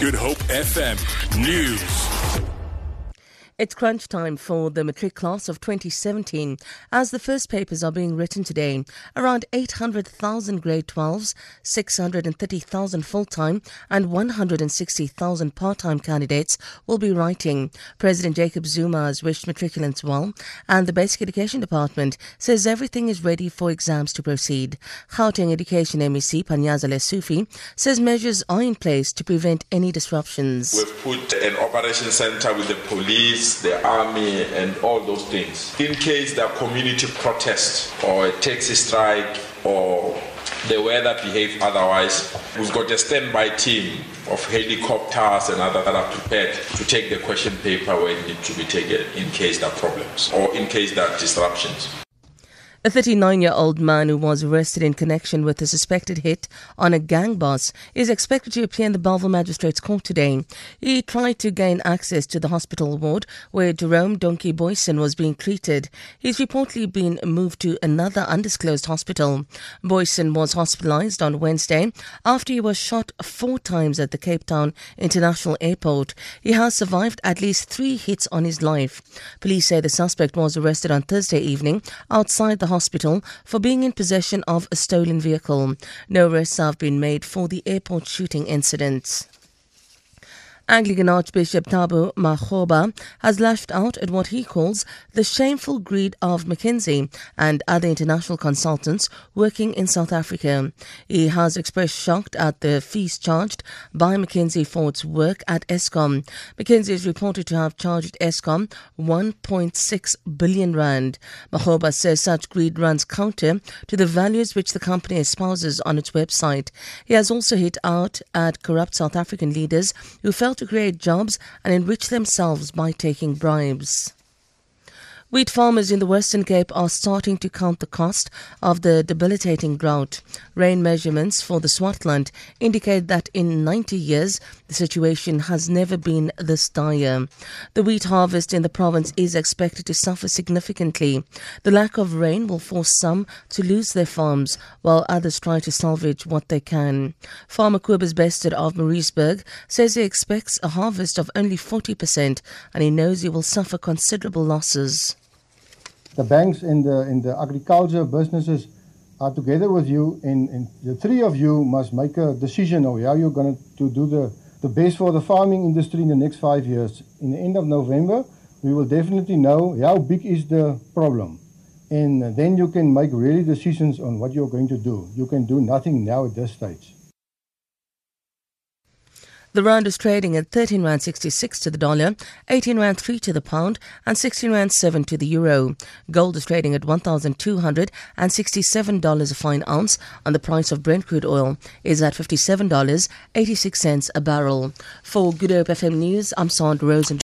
Good Hope FM News. It's crunch time for the matric class of 2017 as the first papers are being written today. Around 800,000 grade 12s, 630,000 full-time and 160,000 part-time candidates will be writing. President Jacob Zuma has wished matriculants well and the Basic Education Department says everything is ready for exams to proceed. Gauteng Education MEC Panyaza Lesufi says measures are in place to prevent any disruptions. We've put an operation center with the police the army, and all those things. In case there are community protests or a taxi strike or the weather behave otherwise, we've got a standby team of helicopters and other that are prepared to take the question paper when it needs to be taken in case there are problems or in case there are disruptions. A 39 year old man who was arrested in connection with a suspected hit on a gang boss is expected to appear in the Bellville Magistrates Court today. He tried to gain access to the hospital ward where Jerome Donkey Booysen was being treated. He's reportedly been moved to another undisclosed hospital. Booysen was hospitalized on Wednesday after he was shot four times at the Cape Town International Airport. He has survived at least three hits on his life. Police say the suspect was arrested on Thursday evening outside the hospital for being in possession of a stolen vehicle. No arrests have been made for the airport shooting incident. Anglican Archbishop Thabo Makgoba has lashed out at what he calls the shameful greed of McKinsey and other international consultants working in South Africa. He has expressed shock at the fees charged by McKinsey for its work at Eskom. McKinsey is reported to have charged Eskom 1.6 billion rand. Makgoba says such greed runs counter to the values which the company espouses on its website. He has also hit out at corrupt South African leaders who felt to create jobs and enrich themselves by taking bribes. Wheat farmers in the Western Cape are starting to count the cost of the debilitating drought. Rain measurements for the Swartland indicate that in 90 years, the situation has never been this dire. The wheat harvest in the province is expected to suffer significantly. The lack of rain will force some to lose their farms, while others try to salvage what they can. Farmer Kobus Bested of Moorreesburg says he expects a harvest of only 40% and he knows he will suffer considerable losses the banks and the, and the agriculture businesses are together with you and, and the three of you must make a decision of how you're going to do the, the best for the farming industry in the next five years. In the end of November, we will definitely know how big is the problem. And then you can make really decisions on what you're going to do. You can do nothing now at this stage. The rand is trading at 13 rand 66 to the dollar, 18 rand 3 to the pound, and 16 rand 7 to the euro. Gold is trading at $1,267 a fine ounce, and the price of Brent crude oil is at $57.86 a barrel. For Good Hope FM News, I'm Sandra Rosen.